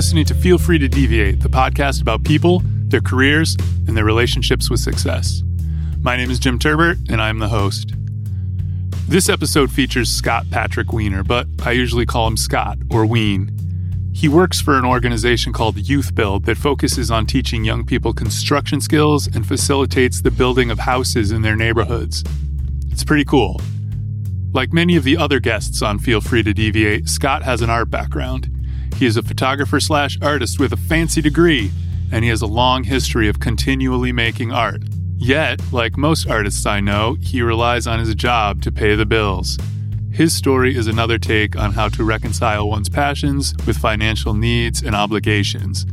listening to Feel Free to Deviate, the podcast about people, their careers, and their relationships with success. My name is Jim Turbert, and I'm the host. This episode features Scott Patrick Wiener, but I usually call him Scott or Ween. He works for an organization called Youth Build that focuses on teaching young people construction skills and facilitates the building of houses in their neighborhoods. It's pretty cool. Like many of the other guests on Feel Free to Deviate, Scott has an art background. He is a photographer slash artist with a fancy degree, and he has a long history of continually making art. Yet, like most artists I know, he relies on his job to pay the bills. His story is another take on how to reconcile one's passions with financial needs and obligations.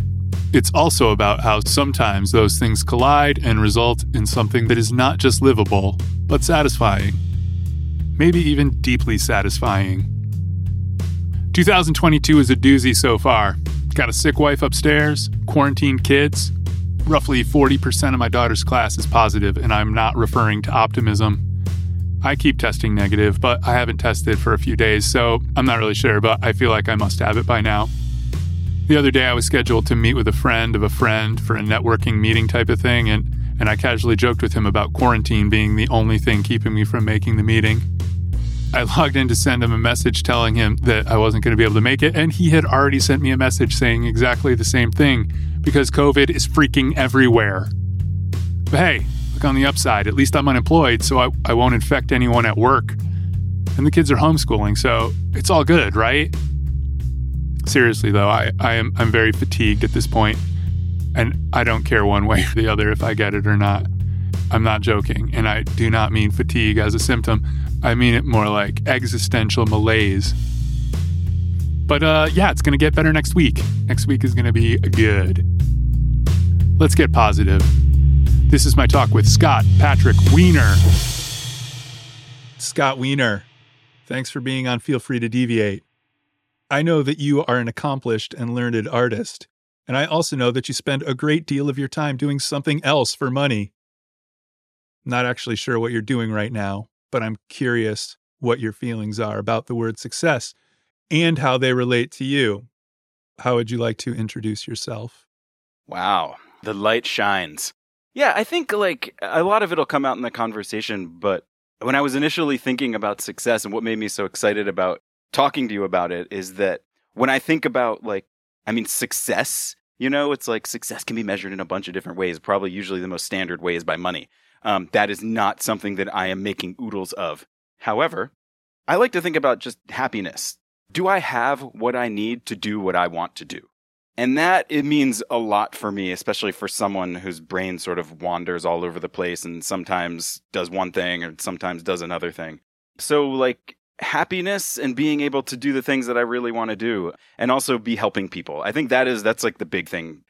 It's also about how sometimes those things collide and result in something that is not just livable, but satisfying. Maybe even deeply satisfying. 2022 is a doozy so far. Got a sick wife upstairs, quarantined kids. Roughly 40% of my daughter's class is positive, and I'm not referring to optimism. I keep testing negative, but I haven't tested for a few days, so I'm not really sure, but I feel like I must have it by now. The other day, I was scheduled to meet with a friend of a friend for a networking meeting type of thing, and, and I casually joked with him about quarantine being the only thing keeping me from making the meeting. I logged in to send him a message telling him that I wasn't going to be able to make it, and he had already sent me a message saying exactly the same thing because COVID is freaking everywhere. But hey, look on the upside. At least I'm unemployed, so I, I won't infect anyone at work. And the kids are homeschooling, so it's all good, right? Seriously though, I, I am I'm very fatigued at this point, and I don't care one way or the other if I get it or not. I'm not joking, and I do not mean fatigue as a symptom. I mean it more like existential malaise. But uh, yeah, it's going to get better next week. Next week is going to be good. Let's get positive. This is my talk with Scott Patrick Wiener. Scott Wiener, thanks for being on Feel Free to Deviate. I know that you are an accomplished and learned artist, and I also know that you spend a great deal of your time doing something else for money. Not actually sure what you're doing right now, but I'm curious what your feelings are about the word success and how they relate to you. How would you like to introduce yourself? Wow, the light shines. Yeah, I think like a lot of it'll come out in the conversation, but when I was initially thinking about success and what made me so excited about talking to you about it is that when I think about like, I mean, success, you know, it's like success can be measured in a bunch of different ways. Probably usually the most standard way is by money. Um, that is not something that I am making oodles of. However, I like to think about just happiness. Do I have what I need to do what I want to do? And that it means a lot for me, especially for someone whose brain sort of wanders all over the place and sometimes does one thing or sometimes does another thing. So like happiness and being able to do the things that I really want to do and also be helping people. I think that is that's like the big thing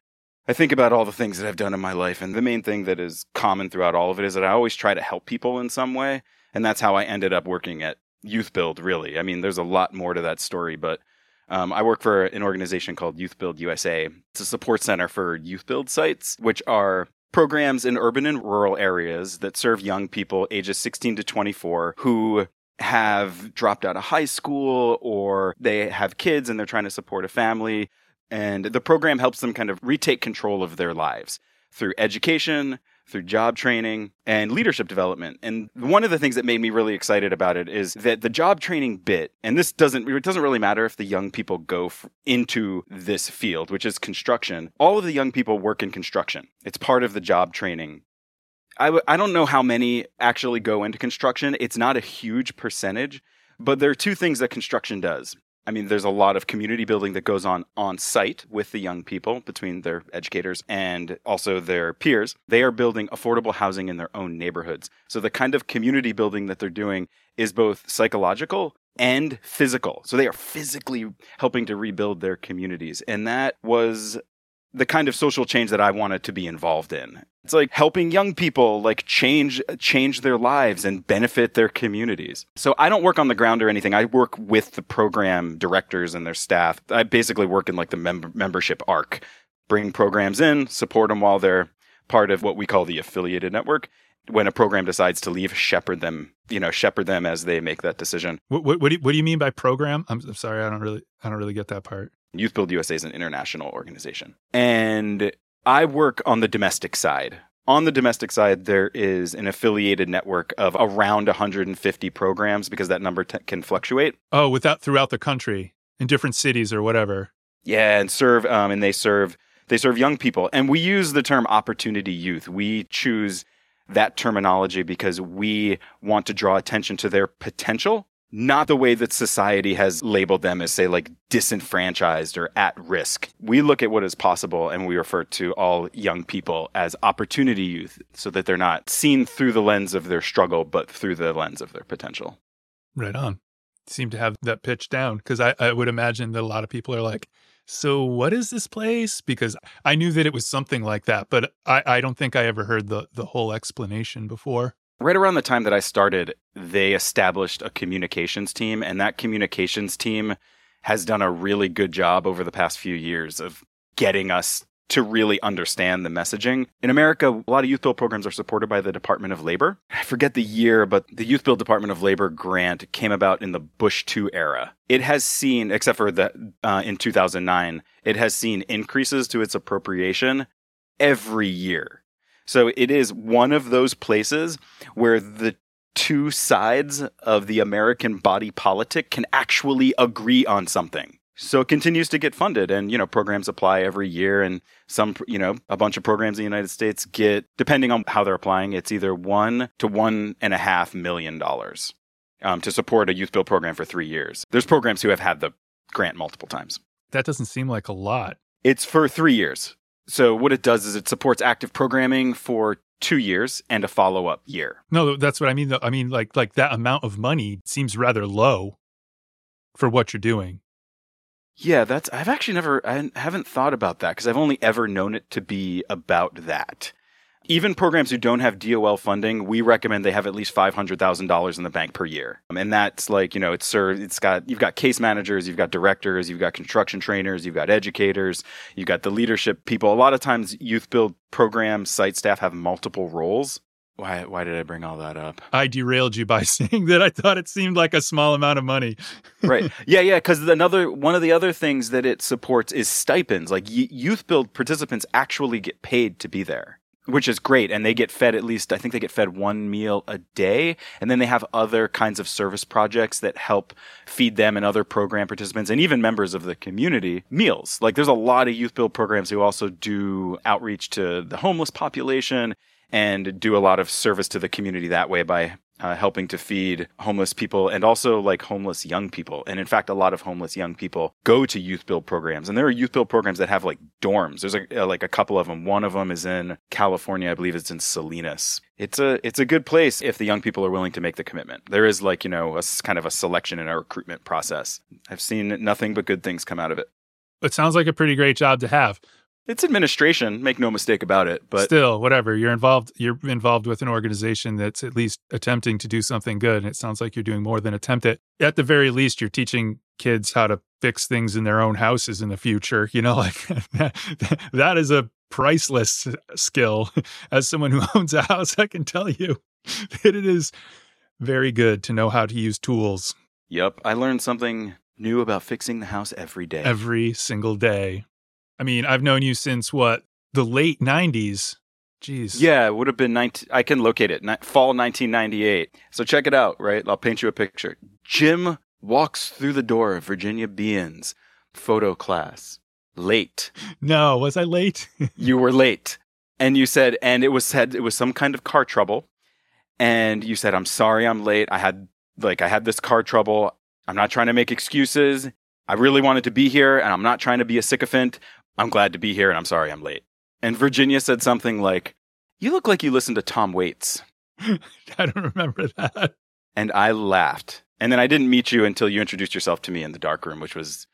I think about all the things that I've done in my life, and the main thing that is common throughout all of it is that I always try to help people in some way. And that's how I ended up working at Youth Build, really. I mean, there's a lot more to that story, but um, I work for an organization called Youth Build USA. It's a support center for youth build sites, which are programs in urban and rural areas that serve young people ages 16 to 24 who have dropped out of high school or they have kids and they're trying to support a family and the program helps them kind of retake control of their lives through education, through job training and leadership development. And one of the things that made me really excited about it is that the job training bit, and this doesn't, it doesn't really matter if the young people go f- into this field, which is construction. All of the young people work in construction. It's part of the job training. I w- I don't know how many actually go into construction. It's not a huge percentage, but there are two things that construction does. I mean, there's a lot of community building that goes on on site with the young people between their educators and also their peers. They are building affordable housing in their own neighborhoods. So the kind of community building that they're doing is both psychological and physical. So they are physically helping to rebuild their communities. And that was the kind of social change that I wanted to be involved in. It's like helping young people like change change their lives and benefit their communities. So I don't work on the ground or anything. I work with the program directors and their staff. I basically work in like the mem- membership arc, bring programs in, support them while they're part of what we call the affiliated network. When a program decides to leave, shepherd them, you know, shepherd them as they make that decision. What what, what, do, you, what do you mean by program? I'm, I'm sorry, I don't really I don't really get that part. Youth Build USA is an international organization. And I work on the domestic side. On the domestic side, there is an affiliated network of around 150 programs because that number t- can fluctuate. Oh, without throughout the country in different cities or whatever. Yeah, and serve, um, and they serve they serve young people. And we use the term opportunity youth. We choose that terminology because we want to draw attention to their potential not the way that society has labeled them as, say, like disenfranchised or at risk. We look at what is possible and we refer to all young people as opportunity youth so that they're not seen through the lens of their struggle, but through the lens of their potential. Right on. Seem to have that pitch down because I, I would imagine that a lot of people are like, so what is this place? Because I knew that it was something like that, but I, I don't think I ever heard the, the whole explanation before. Right around the time that I started, they established a communications team, and that communications team has done a really good job over the past few years of getting us to really understand the messaging. In America, a lot of youth build programs are supported by the Department of Labor. I forget the year, but the Youth Build Department of Labor grant came about in the Bush 2 era. It has seen, except for the uh, in 2009, it has seen increases to its appropriation every year. So it is one of those places where the two sides of the American body politic can actually agree on something. So it continues to get funded and, you know, programs apply every year and some, you know, a bunch of programs in the United States get, depending on how they're applying, it's either one to one and a half million dollars um, to support a youth build program for three years. There's programs who have had the grant multiple times. That doesn't seem like a lot. It's for three years. So what it does is it supports active programming for two years and a follow up year. No, that's what I mean. Though. I mean, like like that amount of money seems rather low for what you're doing. Yeah, that's I've actually never I haven't thought about that because I've only ever known it to be about that even programs who don't have DOL funding, we recommend they have at least five hundred thousand dollars in the bank per year, um, and that's like you know it's served. It's got you've got case managers, you've got directors, you've got construction trainers, you've got educators, you've got the leadership people. A lot of times, youth build programs site staff have multiple roles. Why why did I bring all that up? I derailed you by saying that I thought it seemed like a small amount of money. right. Yeah, yeah, cuz another one of the other things that it supports is stipends. Like y- youth build participants actually get paid to be there which is great. And they get fed at least, I think they get fed one meal a day. And then they have other kinds of service projects that help feed them and other program participants and even members of the community meals. Like there's a lot of youth build programs who also do outreach to the homeless population and do a lot of service to the community that way by uh, helping to feed homeless people and also like homeless young people. And in fact, a lot of homeless young people go to youth build programs. And there are youth build programs that have like dorms. There's a, like a couple of them. One of them is in California. I believe it's in Salinas. It's a it's a good place if the young people are willing to make the commitment. There is like you know a kind of a selection and a recruitment process. I've seen nothing but good things come out of it. It sounds like a pretty great job to have. It's administration, make no mistake about it. But still, whatever you're involved, you're involved with an organization that's at least attempting to do something good. And it sounds like you're doing more than attempt it. At the very least, you're teaching kids how to fix things in their own houses in the future. You know, like that, that is a priceless skill. As someone who owns a house, I can tell you that it is very good to know how to use tools. Yep, I learned something new about fixing the house every day. Every single day. I mean, I've known you since what the late '90s. Jeez. Yeah, it would have been 19. I can locate it. Fall 1998. So check it out. Right, I'll paint you a picture. Jim walks through the door of Virginia Behan's photo class. Late. No, was I late? you were late, and you said, and it was said it was some kind of car trouble, and you said, "I'm sorry, I'm late. I had like I had this car trouble. I'm not trying to make excuses. I really wanted to be here, and I'm not trying to be a sycophant, I'm glad to be here and I'm sorry I'm late. And Virginia said something like, You look like you listen to Tom Waits. I don't remember that. And I laughed. And then I didn't meet you until you introduced yourself to me in the dark room, which was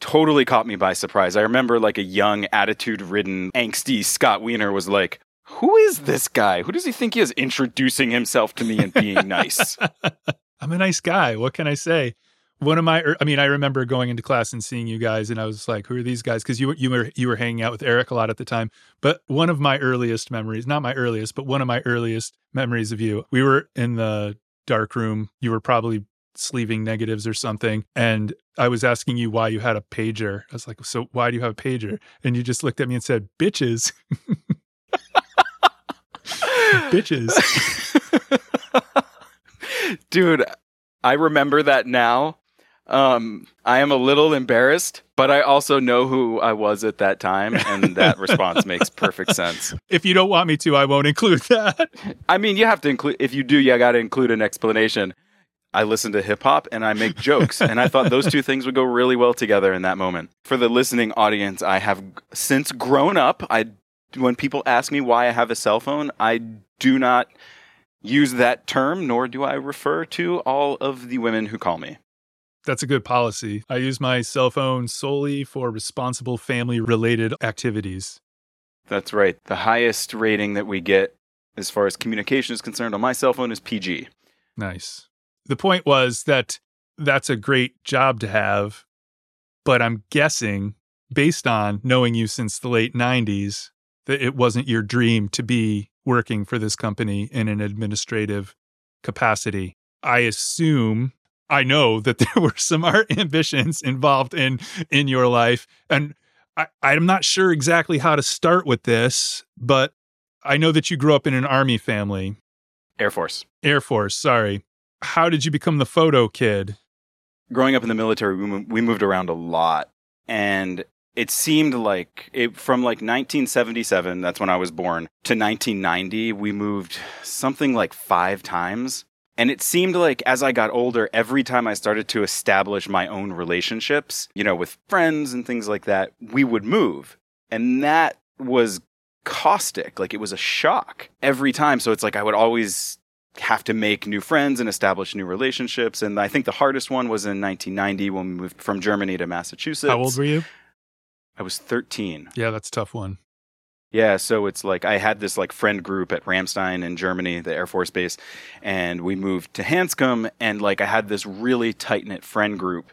totally caught me by surprise. I remember like a young, attitude ridden, angsty Scott Wiener was like, Who is this guy? Who does he think he is introducing himself to me and being nice? I'm a nice guy. What can I say? One of my er, i mean i remember going into class and seeing you guys and i was like who are these guys because you, you were you were hanging out with eric a lot at the time but one of my earliest memories not my earliest but one of my earliest memories of you we were in the dark room you were probably sleeving negatives or something. And I was asking you why you had a pager. I was like, so why do you have a pager? And you just looked at me and said, bitches. bitches. Dude, I remember that now. Um, I am a little embarrassed, but I also know who I was at that time, and that response makes perfect sense. If you don't want me to, I won't include that. I mean, you have to include, if you do, you got to include an explanation. I listen to hip hop and I make jokes, and I thought those two things would go really well together in that moment. For the listening audience, I have since grown up. I, when people ask me why I have a cell phone, I do not use that term, nor do I refer to all of the women who call me. That's a good policy. I use my cell phone solely for responsible family related activities. That's right. The highest rating that we get as far as communication is concerned on my cell phone is PG. Nice. The point was that that's a great job to have, but I'm guessing, based on knowing you since the late 90s, that it wasn't your dream to be working for this company in an administrative capacity. I assume I know that there were some art ambitions involved in in your life, and I, I'm not sure exactly how to start with this, but I know that you grew up in an army family, Air Force. Air Force. Sorry, how did you become the photo kid? Growing up in the military, we, we moved around a lot, and it seemed like it, from like 1977, that's when I was born, to 1990, we moved something like five times. And it seemed like as I got older, every time I started to establish my own relationships, you know, with friends and things like that, we would move. And that was caustic. Like it was a shock every time. So it's like I would always have to make new friends and establish new relationships. And I think the hardest one was in 1990 when we moved from Germany to Massachusetts. How old were you? I was 13. Yeah, that's a tough one. Yeah, so it's like I had this like friend group at Ramstein in Germany, the Air Force Base, and we moved to Hanscom and like I had this really tight knit friend group.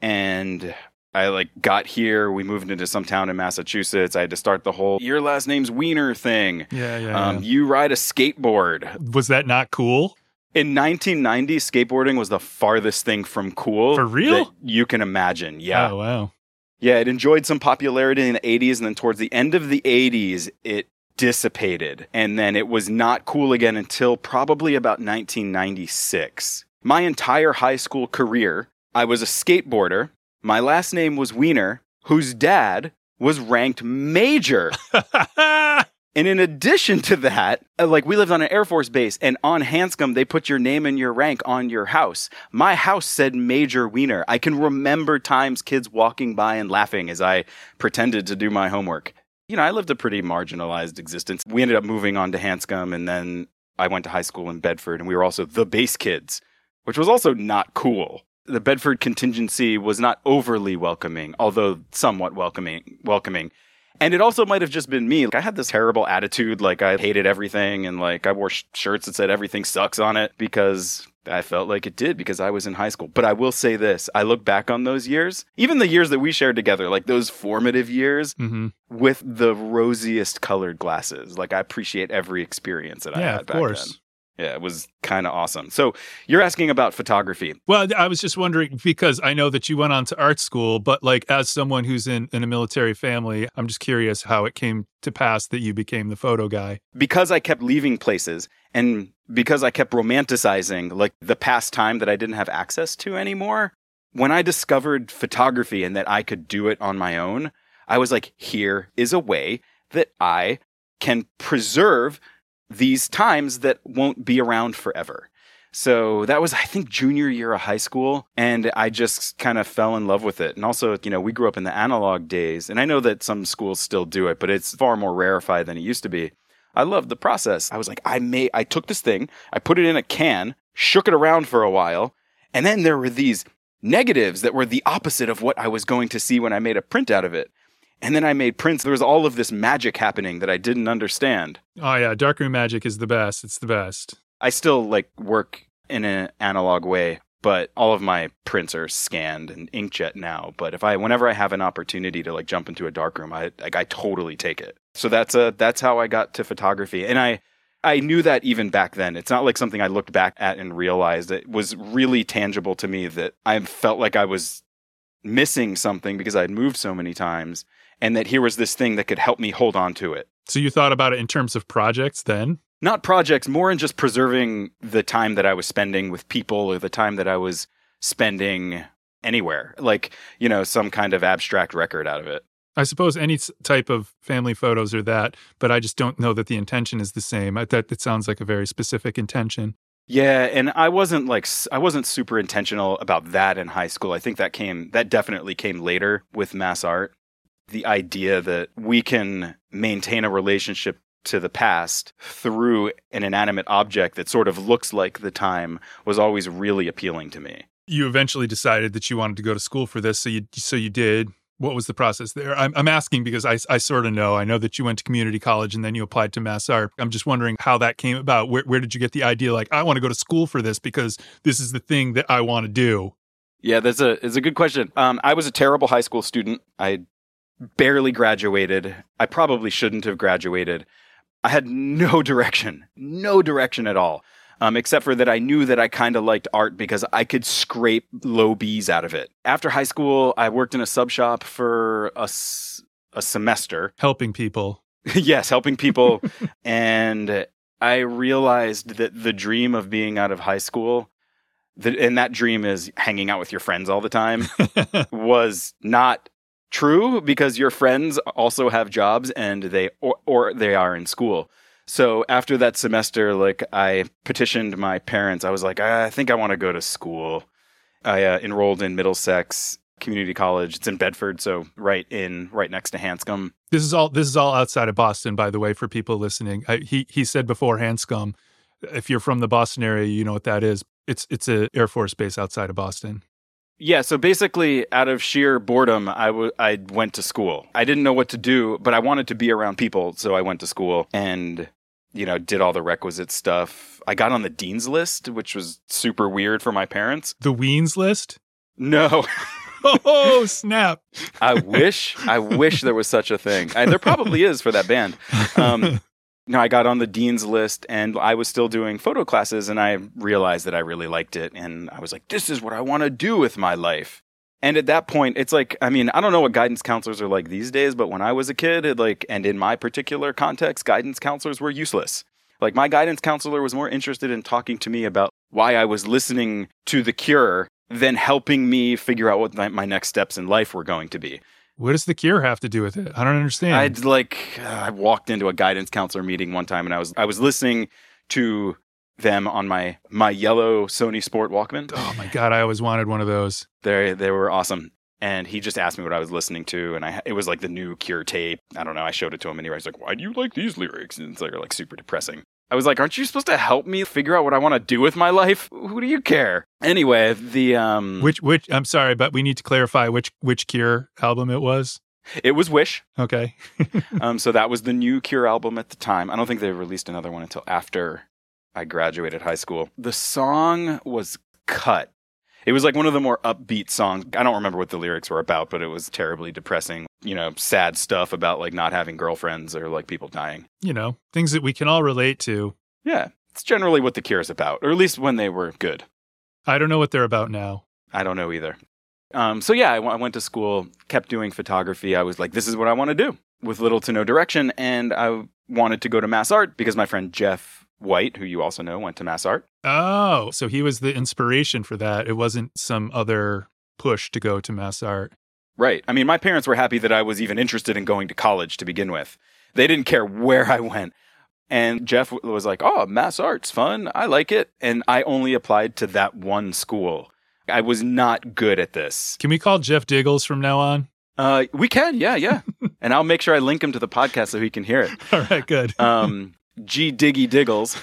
And I like got here, we moved into some town in Massachusetts. I had to start the whole your last name's Wiener thing. Yeah, yeah. Um, yeah. you ride a skateboard. Was that not cool? In 1990, skateboarding was the farthest thing from cool For real? you can imagine. Yeah. Oh, wow. Yeah, it enjoyed some popularity in the 80s, and then towards the end of the 80s, it dissipated. And then it was not cool again until probably about 1996. My entire high school career, I was a skateboarder. My last name was Wiener, whose dad was ranked major. And in addition to that, uh, like we lived on an Air Force base, and on Hanscom, they put your name and your rank on your house. My house said Major Wiener. I can remember times kids walking by and laughing as I pretended to do my homework. You know, I lived a pretty marginalized existence. We ended up moving on to Hanscom, and then I went to high school in Bedford, and we were also the base kids, which was also not cool. The Bedford contingency was not overly welcoming, although somewhat welcoming. Welcoming. And it also might have just been me. Like, I had this terrible attitude, like I hated everything, and like I wore sh- shirts that said everything sucks on it because I felt like it did because I was in high school. But I will say this I look back on those years, even the years that we shared together, like those formative years, hmm with the rosiest colored glasses. Like I appreciate every experience that I Yeah, had of back course. then. Yeah, it was kind of awesome. So you're asking about photography. Well, I was just wondering because I know that you went on to art school, but like as someone who's in, in a military family, I'm just curious how it came to pass that you became the photo guy. because I kept leaving places and because I kept romanticizing like the past time that I didn't have access to anymore, when I discovered photography and that I could do it on my own, I was like, here is a way that I can preserve these times that won't be around forever. So that was, I think, junior year of high school. And I just kind of fell in love with it. And also, you know, we grew up in the analog days. And I know that some schools still do it, but it's far more rarefied than it used to be. I loved the process. I was like, I made, I took this thing, I put it in a can, shook it around for a while. And then there were these negatives that were the opposite of what I was going to see when I made a print out of it. And then I made prints. There was all of this magic happening that I didn't understand. Oh yeah, darkroom magic is the best. It's the best. I still like work in an analog way, but all of my prints are scanned and inkjet now. But if I, whenever I have an opportunity to like jump into a darkroom, I like I totally take it. So that's a that's how I got to photography, and I I knew that even back then. It's not like something I looked back at and realized. It was really tangible to me that I felt like I was missing something because I had moved so many times and that here was this thing that could help me hold on to it. So you thought about it in terms of projects then? Not projects, more in just preserving the time that I was spending with people or the time that I was spending anywhere, like, you know, some kind of abstract record out of it. I suppose any type of family photos are that, but I just don't know that the intention is the same. I, that it sounds like a very specific intention. Yeah, and I wasn't like I wasn't super intentional about that in high school. I think that came that definitely came later with mass art. The idea that we can maintain a relationship to the past through an inanimate object that sort of looks like the time was always really appealing to me. You eventually decided that you wanted to go to school for this, so you so you did. What was the process there? I'm, I'm asking because I, I sort of know. I know that you went to community college and then you applied to Mass Art. I'm just wondering how that came about. Where, where did you get the idea? Like, I want to go to school for this because this is the thing that I want to do. Yeah, that's a it's a good question. Um, I was a terrible high school student. I barely graduated. I probably shouldn't have graduated. I had no direction, no direction at all. Um, except for that I knew that I kind of liked art because I could scrape low B's out of it. After high school, I worked in a sub shop for a, a semester. Helping people. yes, helping people. and I realized that the dream of being out of high school, that, and that dream is hanging out with your friends all the time, was not true because your friends also have jobs and they or, or they are in school. So after that semester, like I petitioned my parents. I was like, I think I want to go to school. I uh, enrolled in Middlesex Community College. It's in Bedford, so right in right next to Hanscom. This is all this is all outside of Boston, by the way, for people listening. I, he he said before Hanscom. If you're from the Boston area, you know what that is. It's it's a Air Force base outside of Boston. Yeah, so basically, out of sheer boredom, I, w- I went to school. I didn't know what to do, but I wanted to be around people, so I went to school and, you know, did all the requisite stuff. I got on the dean's list, which was super weird for my parents. The Weens list? No. oh, snap. I wish, I wish there was such a thing. I, there probably is for that band. Um, no, I got on the dean's list and I was still doing photo classes and I realized that I really liked it. And I was like, this is what I want to do with my life. And at that point, it's like, I mean, I don't know what guidance counselors are like these days, but when I was a kid, it like, and in my particular context, guidance counselors were useless. Like, my guidance counselor was more interested in talking to me about why I was listening to The Cure than helping me figure out what my next steps in life were going to be. What does the cure have to do with it? I don't understand. I'd like uh, I walked into a guidance counselor meeting one time and I was I was listening to them on my my yellow Sony Sport Walkman. Oh my god, I always wanted one of those. They they were awesome. And he just asked me what I was listening to, and I it was like the new Cure tape. I don't know. I showed it to him, and he was like, "Why do you like these lyrics?" And it's like, like super depressing. I was like, "Aren't you supposed to help me figure out what I want to do with my life? Who do you care?" Anyway, the um, which which I'm sorry, but we need to clarify which which Cure album it was. It was Wish. Okay. um, so that was the new Cure album at the time. I don't think they released another one until after I graduated high school. The song was cut. It was like one of the more upbeat songs. I don't remember what the lyrics were about, but it was terribly depressing. You know, sad stuff about like not having girlfriends or like people dying. You know, things that we can all relate to. Yeah. It's generally what the Cure is about, or at least when they were good. I don't know what they're about now. I don't know either. Um, so yeah, I, w- I went to school, kept doing photography. I was like, this is what I want to do with little to no direction. And I wanted to go to Mass Art because my friend Jeff White, who you also know, went to Mass Art. Oh, so he was the inspiration for that. It wasn't some other push to go to Mass Art. Right. I mean, my parents were happy that I was even interested in going to college to begin with. They didn't care where I went. And Jeff was like, oh, Mass Art's fun. I like it. And I only applied to that one school. I was not good at this. Can we call Jeff Diggles from now on? Uh, we can, yeah, yeah. and I'll make sure I link him to the podcast so he can hear it. All right, good. um, G Diggy Diggles,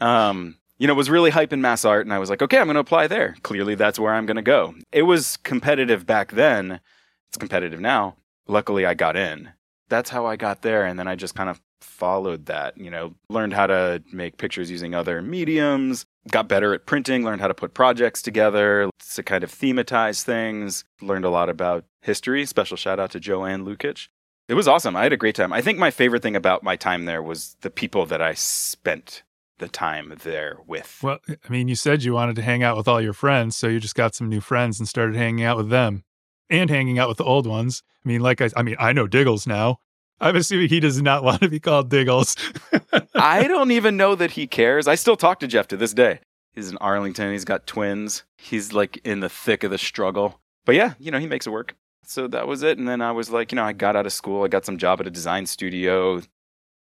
um, you know, was really hype in mass art, and I was like, okay, I'm going to apply there. Clearly, that's where I'm going to go. It was competitive back then. It's competitive now. Luckily, I got in. That's how I got there, and then I just kind of followed that. You know, learned how to make pictures using other mediums, got better at printing, learned how to put projects together, to kind of thematize things, learned a lot about history. Special shout out to Joanne Lukic. It was awesome. I had a great time. I think my favorite thing about my time there was the people that I spent the time there with. Well, I mean, you said you wanted to hang out with all your friends, so you just got some new friends and started hanging out with them and hanging out with the old ones. I mean, like I, I mean, I know Diggles now. I'm assuming he does not want to be called Diggles. I don't even know that he cares. I still talk to Jeff to this day. He's in Arlington. He's got twins. He's like in the thick of the struggle. But yeah, you know, he makes it work so that was it. And then I was like, you know, I got out of school. I got some job at a design studio.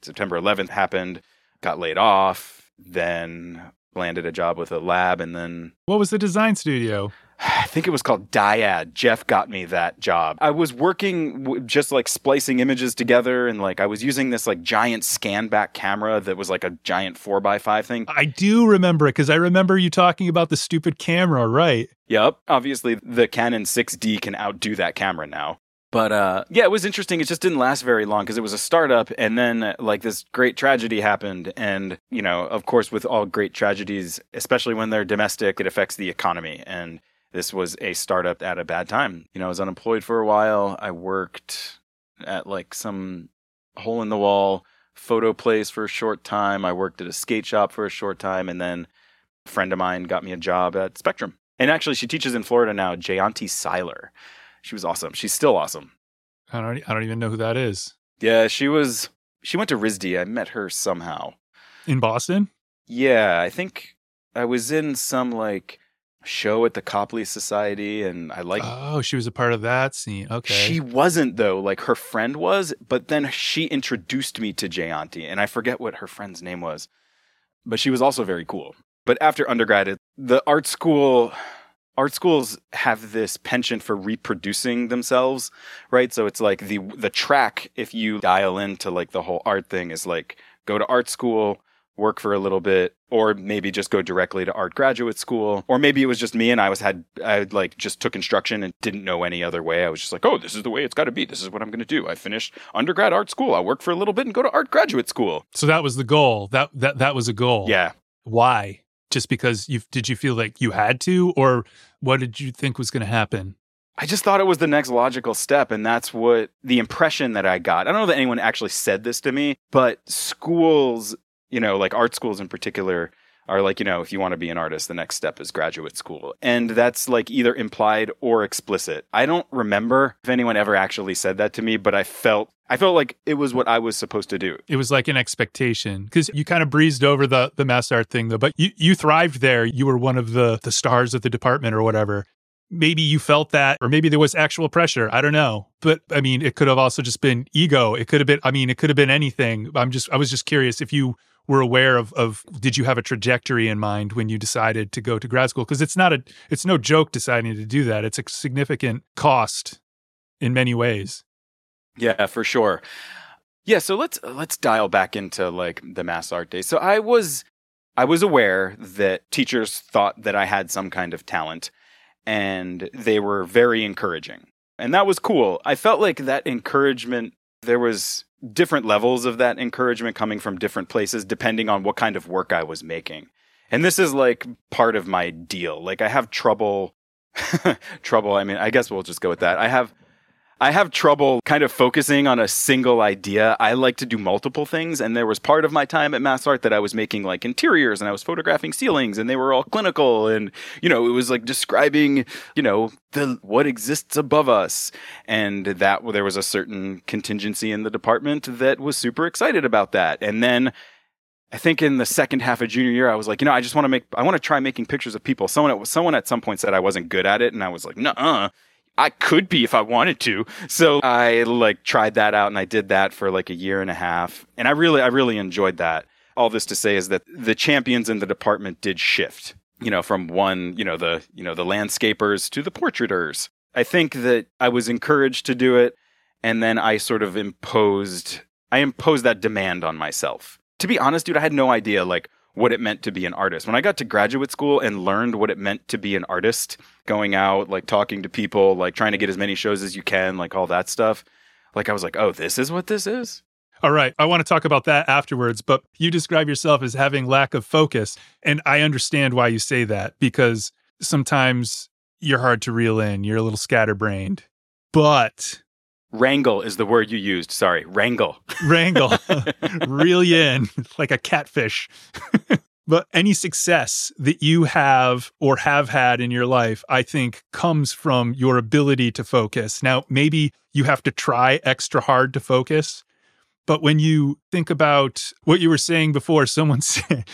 September 11th happened, got laid off, then landed a job with a lab. And then. What was the design studio? I think it was called Dyad. Jeff got me that job. I was working w- just like splicing images together and like I was using this like giant scan back camera that was like a giant four by five thing. I do remember it because I remember you talking about the stupid camera, right? Yep. Obviously, the Canon 6D can outdo that camera now. But uh, yeah, it was interesting. It just didn't last very long because it was a startup, and then like this great tragedy happened. And you know, of course, with all great tragedies, especially when they're domestic, it affects the economy. And this was a startup at a bad time. You know, I was unemployed for a while. I worked at like some hole in the wall photo place for a short time. I worked at a skate shop for a short time. And then a friend of mine got me a job at Spectrum. And actually, she teaches in Florida now, Jayanti Seiler. She was awesome. She's still awesome. I don't, I don't even know who that is. Yeah, she was, she went to RISD. I met her somehow. In Boston? Yeah, I think I was in some like show at the Copley Society, and I like. Oh, she was a part of that scene. Okay. She wasn't though. Like her friend was, but then she introduced me to Jayanti, and I forget what her friend's name was, but she was also very cool. But after undergrad, the art school. Art schools have this penchant for reproducing themselves, right? So it's like the the track if you dial into like the whole art thing is like go to art school, work for a little bit or maybe just go directly to art graduate school or maybe it was just me and i was had i like just took instruction and didn't know any other way. I was just like oh this is the way it's got to be. This is what i'm going to do. I finished undergrad art school. I'll work for a little bit and go to art graduate school. So that was the goal. That that that was a goal. Yeah. Why? Just because you did you feel like you had to or what did you think was going to happen? I just thought it was the next logical step. And that's what the impression that I got. I don't know that anyone actually said this to me, but schools you know, like art schools in particular are like, you know, if you want to be an artist, the next step is graduate school. And that's like either implied or explicit. I don't remember if anyone ever actually said that to me, but I felt I felt like it was what I was supposed to do. It was like an expectation because you kind of breezed over the the mass art thing though, but you you thrived there. You were one of the the stars of the department or whatever. Maybe you felt that, or maybe there was actual pressure. I don't know. But I mean, it could have also just been ego. It could have been, I mean, it could have been anything. I'm just, I was just curious if you were aware of of did you have a trajectory in mind when you decided to go to grad school? Because it's not a it's no joke deciding to do that. It's a significant cost in many ways. Yeah for sure. Yeah so let's let's dial back into like the mass art day so i was i was aware that teachers thought that i had some kind of talent and they were very encouraging. And that was cool. I felt like that encouragement there was different levels of that encouragement coming from different places depending on what kind of work I was making. And this is like part of my deal. Like I have trouble trouble. I mean, I guess we'll just go with that. I have I have trouble kind of focusing on a single idea. I like to do multiple things. And there was part of my time at Mass Art that I was making like interiors and I was photographing ceilings and they were all clinical. And, you know, it was like describing, you know, the, what exists above us. And that there was a certain contingency in the department that was super excited about that. And then I think in the second half of junior year, I was like, you know, I just want to make, I want to try making pictures of people. Someone, someone at some point said I wasn't good at it. And I was like, no, I could be if I wanted to. So I like tried that out and I did that for like a year and a half. And I really, I really enjoyed that. All this to say is that the champions in the department did shift, you know, from one, you know, the, you know, the landscapers to the portraiters. I think that I was encouraged to do it. And then I sort of imposed, I imposed that demand on myself. To be honest, dude, I had no idea like what it meant to be an artist. When I got to graduate school and learned what it meant to be an artist, going out, like talking to people, like trying to get as many shows as you can, like all that stuff, like I was like, oh, this is what this is? All right. I want to talk about that afterwards, but you describe yourself as having lack of focus. And I understand why you say that because sometimes you're hard to reel in, you're a little scatterbrained. But Wrangle is the word you used. Sorry, wrangle. Wrangle. Reel you in like a catfish. but any success that you have or have had in your life, I think comes from your ability to focus. Now, maybe you have to try extra hard to focus. But when you think about what you were saying before, someone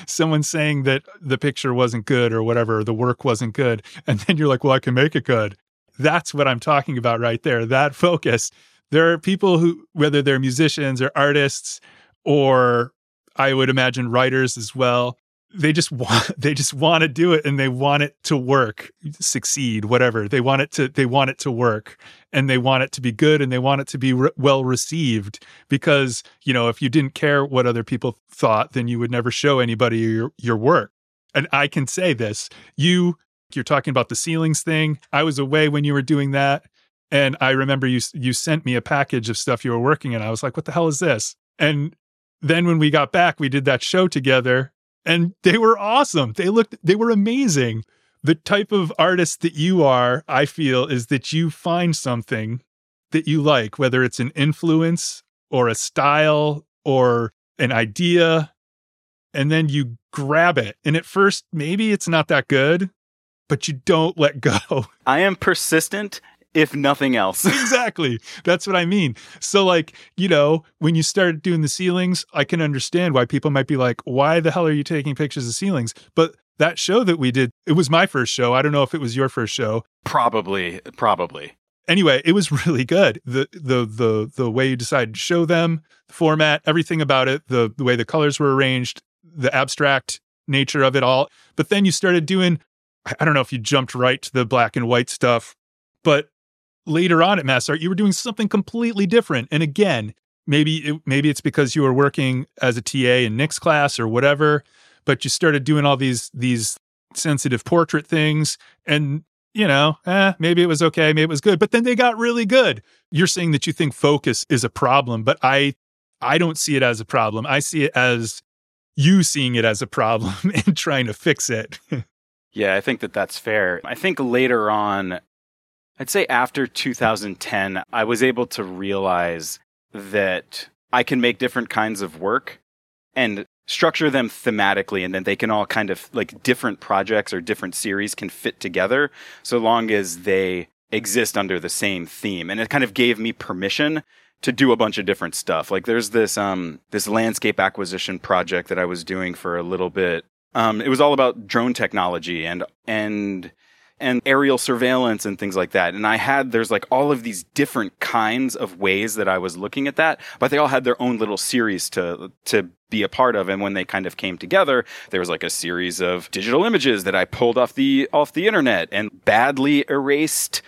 someone saying that the picture wasn't good or whatever, the work wasn't good, and then you're like, "Well, I can make it good." That's what I'm talking about right there. That focus. There are people who, whether they're musicians or artists, or I would imagine writers as well, they just want they just want to do it and they want it to work succeed whatever they want it to they want it to work and they want it to be good and they want it to be re- well received because you know if you didn't care what other people thought then you would never show anybody your your work and i can say this you you're talking about the ceilings thing. I was away when you were doing that. And I remember you you sent me a package of stuff you were working and I was like, what the hell is this? And then when we got back, we did that show together and they were awesome. They looked they were amazing. The type of artist that you are, I feel, is that you find something that you like, whether it's an influence or a style or an idea, and then you grab it. And at first, maybe it's not that good, but you don't let go. I am persistent if nothing else. exactly. That's what I mean. So, like, you know, when you start doing the ceilings, I can understand why people might be like, why the hell are you taking pictures of ceilings? But that show that we did, it was my first show. I don't know if it was your first show. Probably, probably. Anyway, it was really good. The the the the way you decided to show them, the format, everything about it, the the way the colors were arranged, the abstract nature of it all. But then you started doing I don't know if you jumped right to the black and white stuff, but later on at Mass Art, you were doing something completely different. And again, maybe it, maybe it's because you were working as a TA in Nick's class or whatever, but you started doing all these these sensitive portrait things, and you know, eh, maybe it was okay, maybe it was good, but then they got really good. You're saying that you think focus is a problem, but I I don't see it as a problem. I see it as you seeing it as a problem and trying to fix it. Yeah, I think that that's fair. I think later on, I'd say after 2010, I was able to realize that I can make different kinds of work and structure them thematically and then they can all kind of like different projects or different series can fit together so long as they exist under the same theme and it kind of gave me permission to do a bunch of different stuff like there's this um this landscape acquisition project that I was doing for a little bit um, it was all about drone technology and and and aerial surveillance and things like that. And I had there's like all of these different kinds of ways that I was looking at that, but they all had their own little series to to be a part of. And when they kind of came together, there was like a series of digital images that I pulled off the off the internet and badly erased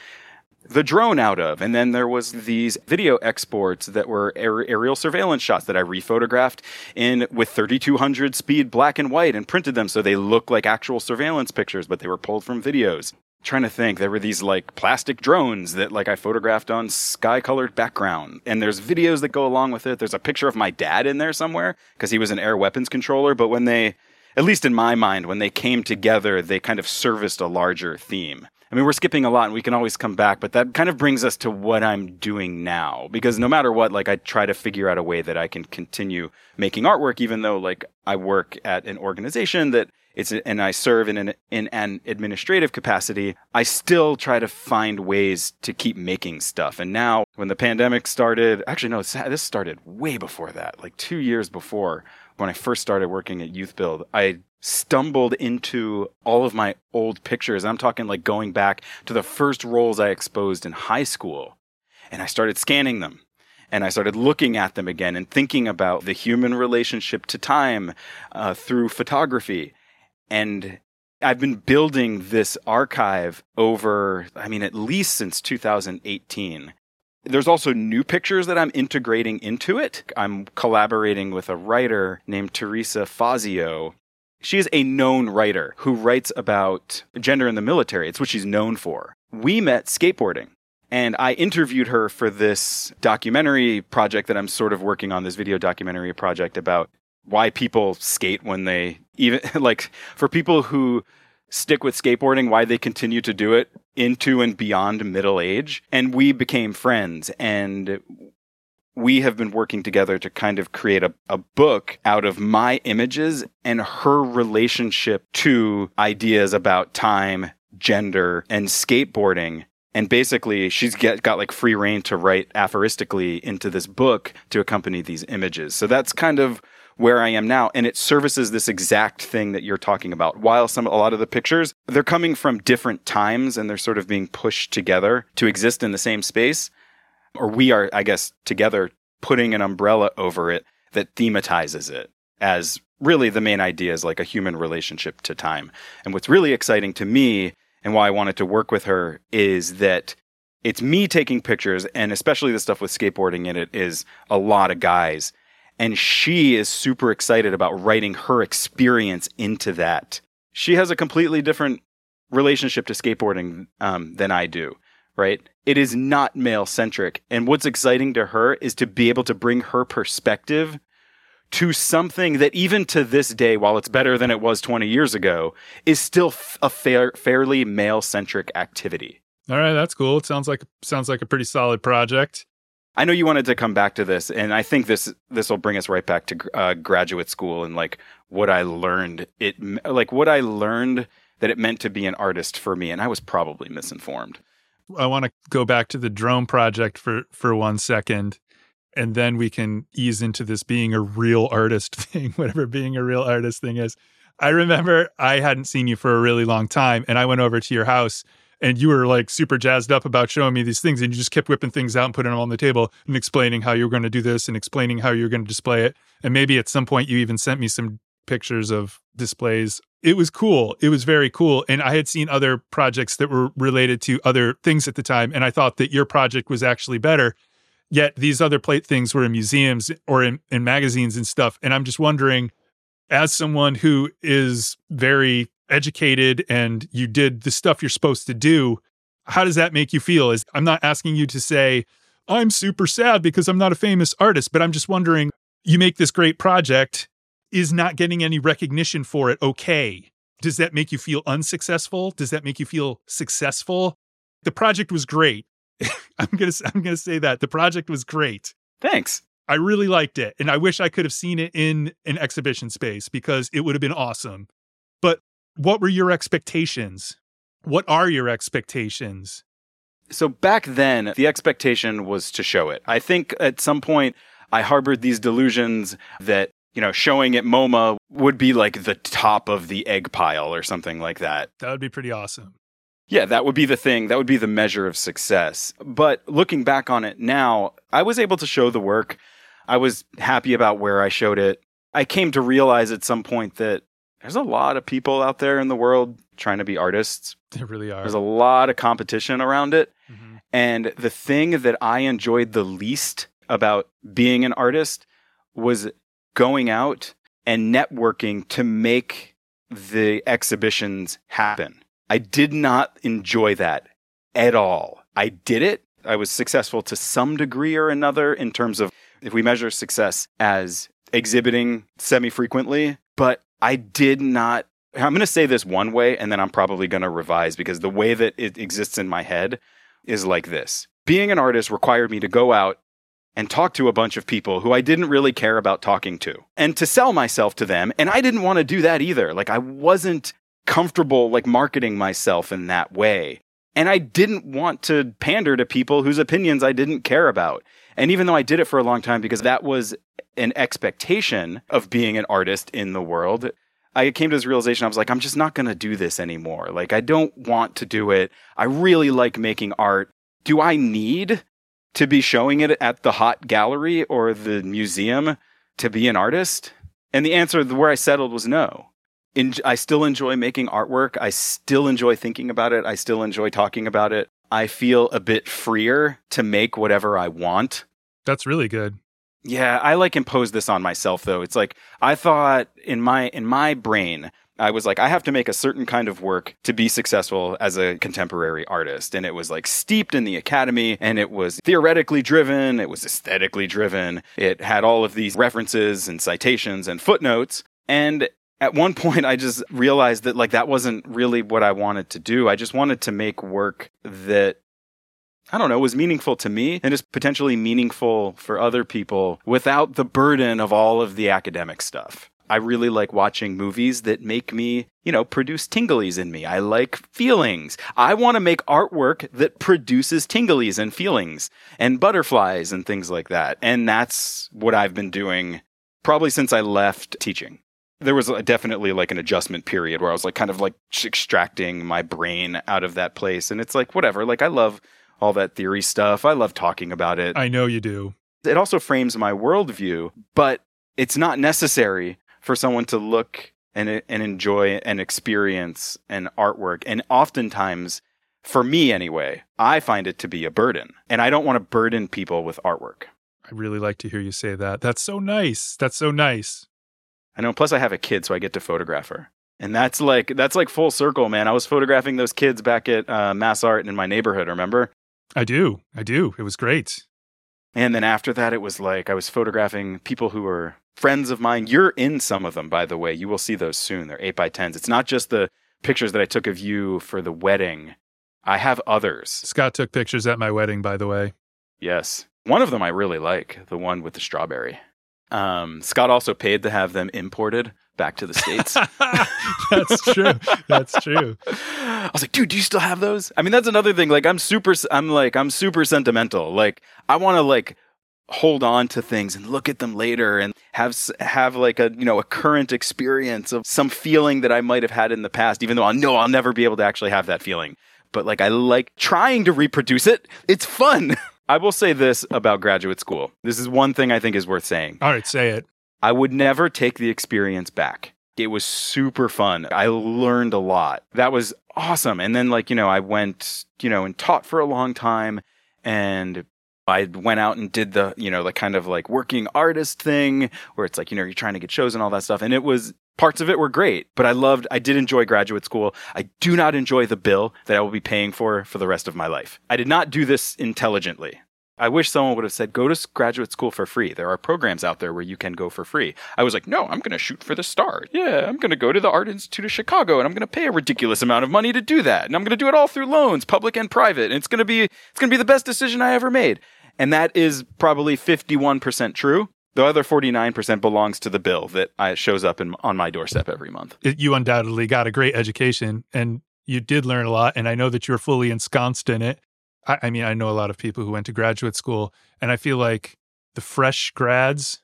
the drone out of. And then there was these video exports that were aerial surveillance shots that I rephotographed in with 3200 speed black and white and printed them so they look like actual surveillance pictures, but they were pulled from videos. trying to think, there were these like plastic drones that like I photographed on sky colored background. And there's videos that go along with it. There's a picture of my dad in there somewhere because he was an air weapons controller. But when they, at least in my mind, when they came together, they kind of serviced a larger theme. I mean, we're skipping a lot and we can always come back, but that kind of brings us to what I'm doing now. Because no matter what, like, I try to figure out a way that I can continue making artwork, even though, like, I work at an organization that it's, and I serve in an, in an administrative capacity. I still try to find ways to keep making stuff. And now, when the pandemic started, actually, no, this started way before that, like two years before when I first started working at Youth Build. I stumbled into all of my old pictures. I'm talking like going back to the first rolls I exposed in high school. And I started scanning them. And I started looking at them again and thinking about the human relationship to time uh, through photography. And I've been building this archive over, I mean, at least since 2018. There's also new pictures that I'm integrating into it. I'm collaborating with a writer named Teresa Fazio, she is a known writer who writes about gender in the military. It's what she's known for. We met skateboarding. And I interviewed her for this documentary project that I'm sort of working on, this video documentary project about why people skate when they even like for people who stick with skateboarding, why they continue to do it into and beyond middle age. And we became friends and we have been working together to kind of create a, a book out of my images and her relationship to ideas about time, gender, and skateboarding. And basically, she's get, got like free rein to write aphoristically into this book to accompany these images. So that's kind of where I am now. And it services this exact thing that you're talking about. While some, a lot of the pictures, they're coming from different times and they're sort of being pushed together to exist in the same space or we are, I guess, together putting an umbrella over it that thematizes it as really the main idea is like a human relationship to time. And what's really exciting to me and why I wanted to work with her is that it's me taking pictures and especially the stuff with skateboarding in it is a lot of guys. And she is super excited about writing her experience into that. She has a completely different relationship to skateboarding um, than I do right? It is not male centric. And what's exciting to her is to be able to bring her perspective to something that even to this day, while it's better than it was 20 years ago, is still f- a fair, fairly male centric activity. All right, that's cool. It sounds like sounds like a pretty solid project. I know you wanted to come back to this, and I think this this will bring us right back to uh, graduate school and like what I learned. It like what I learned that it meant to be an artist for me, and I was probably misinformed. I want to go back to the drone project for for one second and then we can ease into this being a real artist thing, whatever being a real artist thing is. I remember I hadn't seen you for a really long time and I went over to your house and you were like super jazzed up about showing me these things and you just kept whipping things out and putting them on the table and explaining how you were going to do this and explaining how you were going to display it. And maybe at some point you even sent me some pictures of displays it was cool. It was very cool. And I had seen other projects that were related to other things at the time. And I thought that your project was actually better. Yet these other plate things were in museums or in, in magazines and stuff. And I'm just wondering, as someone who is very educated and you did the stuff you're supposed to do, how does that make you feel? Is I'm not asking you to say, I'm super sad because I'm not a famous artist, but I'm just wondering, you make this great project is not getting any recognition for it okay? Does that make you feel unsuccessful? Does that make you feel successful? The project was great. I'm going to I'm to say that. The project was great. Thanks. I really liked it and I wish I could have seen it in an exhibition space because it would have been awesome. But what were your expectations? What are your expectations? So back then, the expectation was to show it. I think at some point I harbored these delusions that you know, showing at MoMA would be like the top of the egg pile or something like that. That would be pretty awesome. Yeah, that would be the thing. That would be the measure of success. But looking back on it now, I was able to show the work. I was happy about where I showed it. I came to realize at some point that there's a lot of people out there in the world trying to be artists. There really are. There's a lot of competition around it. Mm-hmm. And the thing that I enjoyed the least about being an artist was going out and networking to make the exhibitions happen. I did not enjoy that at all. I did it. I was successful to some degree or another in terms of if we measure success as exhibiting semi frequently, but I did not. I'm going to say this one way and then I'm probably going to revise because the way that it exists in my head is like this. Being an artist required me to go out and talk to a bunch of people who I didn't really care about talking to and to sell myself to them. And I didn't want to do that either. Like I wasn't comfortable like marketing myself in that way. And I didn't want to pander to people whose opinions I didn't care about. And even though I did it for a long time because that was an expectation of being an artist in the world, I came to this realization I was like, I'm just not going to do this anymore. Like, I don't want to do it. I really like making art. Do I need to be showing it at the hot gallery or the museum to be an artist? And the answer where I settled was no. In, I still enjoy making artwork. I still enjoy thinking about it. I still enjoy talking about it. I feel a bit freer to make whatever I want. That's really good. Yeah, I like impose this on myself though. It's like I thought in my in my brain I was like, I have to make a certain kind of work to be successful as a contemporary artist. And it was like steeped in the academy and it was theoretically driven. It was aesthetically driven. It had all of these references and citations and footnotes. And at one point I just realized that like that wasn't really what I wanted to do. I just wanted to make work that I don't know, was meaningful to me and is potentially meaningful for other people without the burden of all of the academic stuff. I really like watching movies that make me, you know, produce tinglies in me. I like feelings. I want to make artwork that produces tinglies and feelings and butterflies and things like that. And that's what I've been doing probably since I left teaching. There was definitely like an adjustment period where I was like kind of like extracting my brain out of that place. And it's like, whatever. Like, I love all that theory stuff. I love talking about it. I know you do. It also frames my worldview, but it's not necessary for someone to look and, and enjoy and experience an artwork. And oftentimes, for me anyway, I find it to be a burden. And I don't want to burden people with artwork. I really like to hear you say that. That's so nice. That's so nice. I know. Plus, I have a kid, so I get to photograph her. And that's like that's like full circle, man. I was photographing those kids back at uh, Mass Art in my neighborhood. Remember? I do. I do. It was great. And then after that, it was like I was photographing people who were friends of mine. You're in some of them, by the way. You will see those soon. They're 8 by 10s. It's not just the pictures that I took of you for the wedding, I have others. Scott took pictures at my wedding, by the way. Yes. One of them I really like, the one with the strawberry. Um, Scott also paid to have them imported back to the States. that's true. That's true. I was like, dude, do you still have those? I mean, that's another thing. Like, I'm super, I'm like, I'm super sentimental. Like, I want to like hold on to things and look at them later and have have like a you know a current experience of some feeling that I might have had in the past even though I know I'll never be able to actually have that feeling but like I like trying to reproduce it it's fun I will say this about graduate school. This is one thing I think is worth saying. All right say it. I would never take the experience back. It was super fun. I learned a lot. That was awesome. And then like you know I went you know and taught for a long time and I went out and did the, you know, the kind of like working artist thing where it's like, you know, you're trying to get shows and all that stuff. And it was parts of it were great, but I loved, I did enjoy graduate school. I do not enjoy the bill that I will be paying for for the rest of my life. I did not do this intelligently. I wish someone would have said, go to graduate school for free. There are programs out there where you can go for free. I was like, no, I'm going to shoot for the star. Yeah, I'm going to go to the Art Institute of Chicago and I'm going to pay a ridiculous amount of money to do that. And I'm going to do it all through loans, public and private. And it's going to be, it's going to be the best decision I ever made. And that is probably 51% true. The other 49% belongs to the bill that I, shows up in, on my doorstep every month. You undoubtedly got a great education and you did learn a lot. And I know that you're fully ensconced in it. I, I mean, I know a lot of people who went to graduate school, and I feel like the fresh grads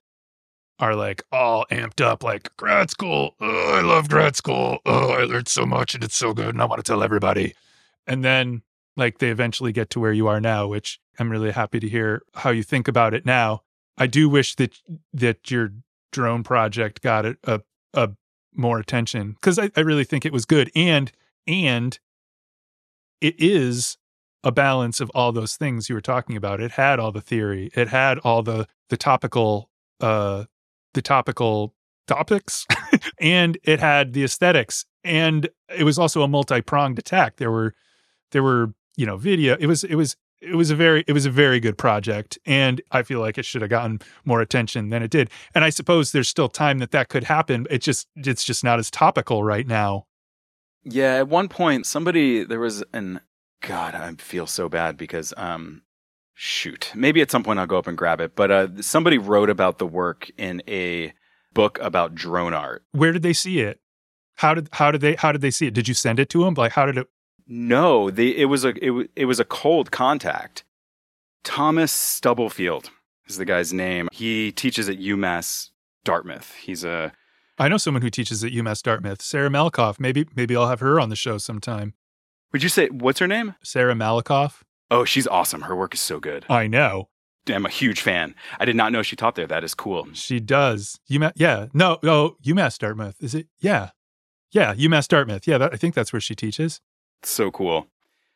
are like all amped up, like grad school. Oh, I love grad school. Oh, I learned so much and it's so good. And I want to tell everybody. And then like they eventually get to where you are now, which I'm really happy to hear how you think about it now. I do wish that that your drone project got a a, a more attention because I, I really think it was good and and it is a balance of all those things you were talking about. It had all the theory, it had all the the topical uh the topical topics and it had the aesthetics and it was also a multi-pronged attack. There were there were, you know, video. It was it was it was a very it was a very good project and i feel like it should have gotten more attention than it did. And i suppose there's still time that that could happen. It just it's just not as topical right now. Yeah at one point somebody there was an god i feel so bad because um shoot maybe at some point i'll go up and grab it but uh somebody wrote about the work in a book about drone art. Where did they see it? How did how did they how did they see it? Did you send it to them like how did it no, the it was a it, it was a cold contact. Thomas Stubblefield is the guy's name. He teaches at UMass Dartmouth. He's a I know someone who teaches at UMass Dartmouth, Sarah Malakoff. Maybe maybe I'll have her on the show sometime. Would you say what's her name? Sarah Malakoff. Oh, she's awesome. Her work is so good. I know. I'm a huge fan. I did not know she taught there. That is cool. She does. UMass, yeah. No, oh, UMass Dartmouth. Is it? Yeah. Yeah, UMass Dartmouth. Yeah, that, I think that's where she teaches so cool.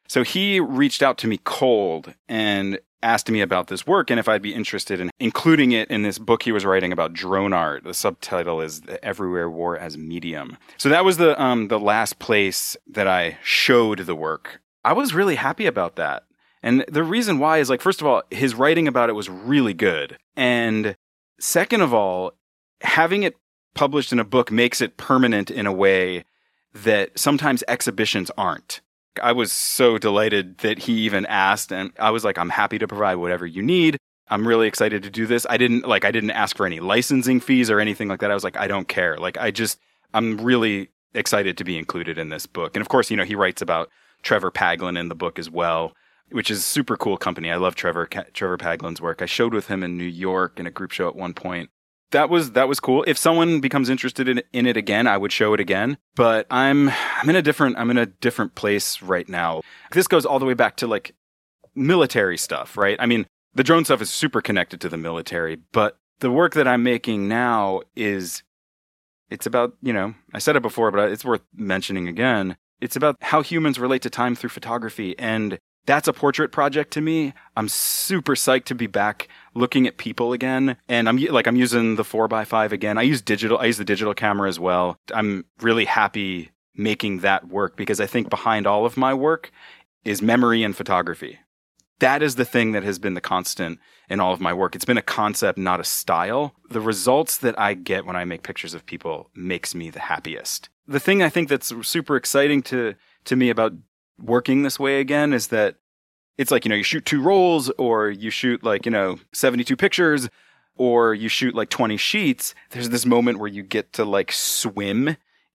So he reached out to me cold and asked me about this work and if I'd be interested in including it in this book he was writing about drone art. The subtitle is the Everywhere War as Medium. So that was the um, the last place that I showed the work. I was really happy about that. And the reason why is like first of all, his writing about it was really good. And second of all, having it published in a book makes it permanent in a way that sometimes exhibitions aren't. I was so delighted that he even asked and I was like I'm happy to provide whatever you need. I'm really excited to do this. I didn't like I didn't ask for any licensing fees or anything like that. I was like I don't care. Like I just I'm really excited to be included in this book. And of course, you know, he writes about Trevor Paglen in the book as well, which is super cool company. I love Trevor Trevor Paglen's work. I showed with him in New York in a group show at one point. That was that was cool. If someone becomes interested in, in it again, I would show it again. But I'm I'm in a different I'm in a different place right now. This goes all the way back to like military stuff, right? I mean, the drone stuff is super connected to the military, but the work that I'm making now is it's about, you know, I said it before, but it's worth mentioning again. It's about how humans relate to time through photography. And that's a portrait project to me. I'm super psyched to be back looking at people again. And I'm like, I'm using the four by five again. I use digital, I use the digital camera as well. I'm really happy making that work because I think behind all of my work is memory and photography. That is the thing that has been the constant in all of my work. It's been a concept, not a style. The results that I get when I make pictures of people makes me the happiest. The thing I think that's super exciting to to me about working this way again is that it's like, you know, you shoot two rolls or you shoot like, you know, 72 pictures or you shoot like 20 sheets. There's this moment where you get to like swim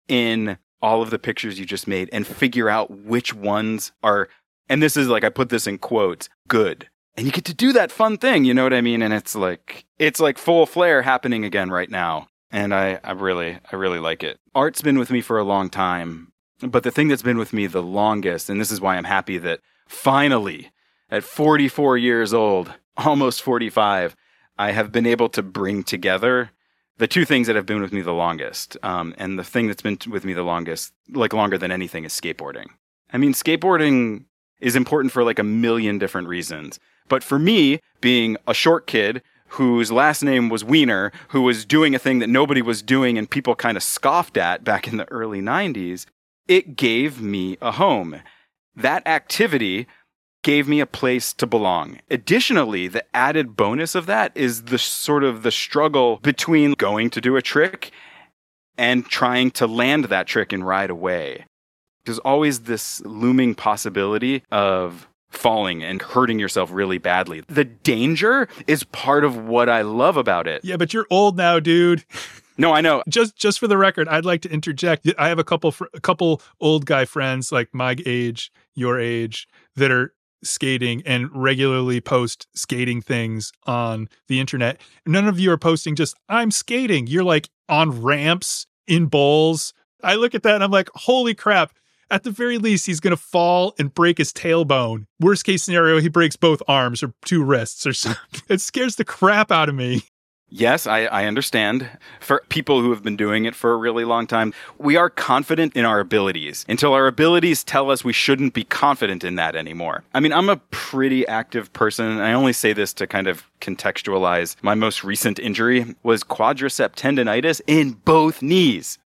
in all of the pictures you just made and figure out which ones are and this is like I put this in quotes, good. And you get to do that fun thing, you know what I mean? And it's like it's like full flare happening again right now. And I, I really I really like it. Art's been with me for a long time. But the thing that's been with me the longest, and this is why I'm happy that finally, at 44 years old, almost 45, I have been able to bring together the two things that have been with me the longest. Um, and the thing that's been with me the longest, like longer than anything, is skateboarding. I mean, skateboarding is important for like a million different reasons. But for me, being a short kid whose last name was Wiener, who was doing a thing that nobody was doing and people kind of scoffed at back in the early 90s, it gave me a home. That activity gave me a place to belong. Additionally, the added bonus of that is the sort of the struggle between going to do a trick and trying to land that trick and ride away there's always this looming possibility of falling and hurting yourself really badly. The danger is part of what I love about it. Yeah, but you're old now, dude. No, I know. Just just for the record, I'd like to interject. I have a couple fr- a couple old guy friends like my age, your age that are skating and regularly post skating things on the internet. None of you are posting just I'm skating. You're like on ramps in bowls. I look at that and I'm like, "Holy crap at the very least, he's going to fall and break his tailbone. Worst case scenario, he breaks both arms or two wrists or something. It scares the crap out of me. Yes, I, I, understand. For people who have been doing it for a really long time, we are confident in our abilities until our abilities tell us we shouldn't be confident in that anymore. I mean, I'm a pretty active person, and I only say this to kind of contextualize. My most recent injury was quadricep tendonitis in both knees.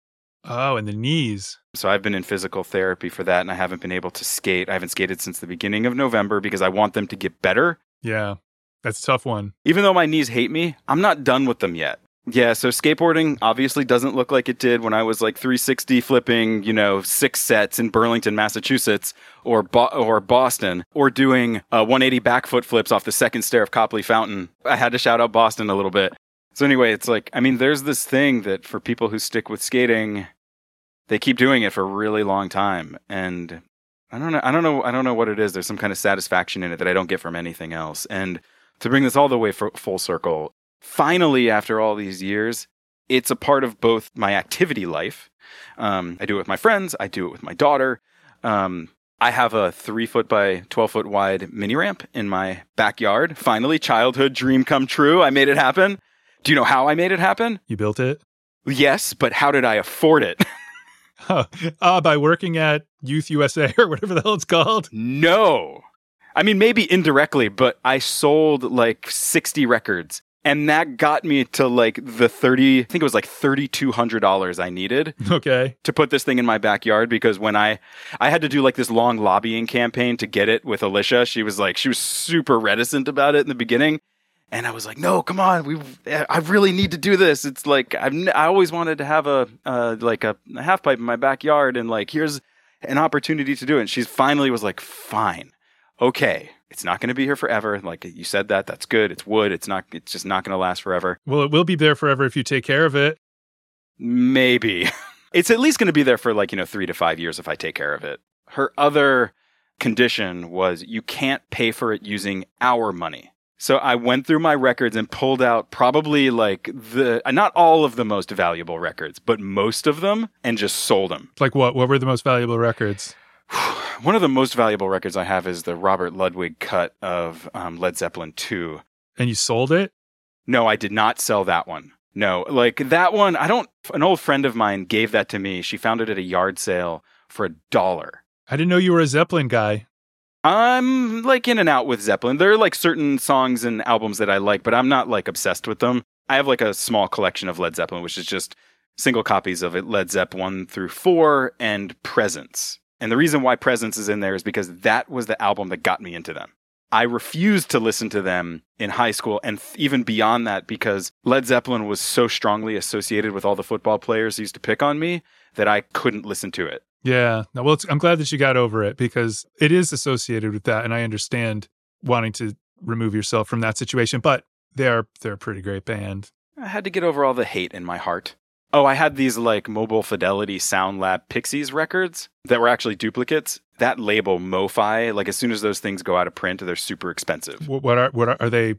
Oh, in the knees. So I've been in physical therapy for that and I haven't been able to skate. I haven't skated since the beginning of November because I want them to get better. Yeah. That's a tough one. Even though my knees hate me, I'm not done with them yet. Yeah, so skateboarding obviously doesn't look like it did when I was like 360 flipping, you know, six sets in Burlington, Massachusetts, or Bo- or Boston, or doing uh, 180 back foot flips off the second stair of Copley Fountain. I had to shout out Boston a little bit. So anyway, it's like I mean, there's this thing that for people who stick with skating, they keep doing it for a really long time and I don't know I don't know I don't know what it is there's some kind of satisfaction in it that I don't get from anything else and to bring this all the way full circle finally after all these years it's a part of both my activity life um, I do it with my friends I do it with my daughter um, I have a three foot by 12 foot wide mini ramp in my backyard. Finally, childhood dream come true. I made it happen. Do you know how I made it happen? You built it? Yes, but how did I afford it? uh, by working at Youth USA or whatever the hell it's called? No. I mean, maybe indirectly, but I sold like 60 records. And that got me to like the 30, I think it was like $3,200 I needed. Okay. To put this thing in my backyard because when I, I had to do like this long lobbying campaign to get it with Alicia. She was like, she was super reticent about it in the beginning. And I was like, no, come on, we. I really need to do this. It's like I've, I always wanted to have a uh, like a, a half pipe in my backyard, and like here's an opportunity to do it. And she finally was like, fine, okay, it's not going to be here forever. Like you said that, that's good. It's wood. It's not. It's just not going to last forever. Well, it will be there forever if you take care of it. Maybe it's at least going to be there for like you know three to five years if I take care of it. Her other condition was you can't pay for it using our money. So I went through my records and pulled out probably like the not all of the most valuable records, but most of them and just sold them. Like what? What were the most valuable records? One of the most valuable records I have is the Robert Ludwig cut of um, Led Zeppelin 2. And you sold it? No, I did not sell that one. No, like that one, I don't. An old friend of mine gave that to me. She found it at a yard sale for a dollar. I didn't know you were a Zeppelin guy. I'm like in and out with Zeppelin. There are like certain songs and albums that I like, but I'm not like obsessed with them. I have like a small collection of Led Zeppelin, which is just single copies of it Led Zepp 1 through 4 and Presence. And the reason why Presence is in there is because that was the album that got me into them. I refused to listen to them in high school and th- even beyond that because Led Zeppelin was so strongly associated with all the football players who used to pick on me that I couldn't listen to it. Yeah. No, well, I'm glad that you got over it because it is associated with that. And I understand wanting to remove yourself from that situation, but they are, they're a pretty great band. I had to get over all the hate in my heart. Oh, I had these like Mobile Fidelity Sound Lab Pixies records that were actually duplicates. That label MoFi, like as soon as those things go out of print, they're super expensive. What, are, what are, are they?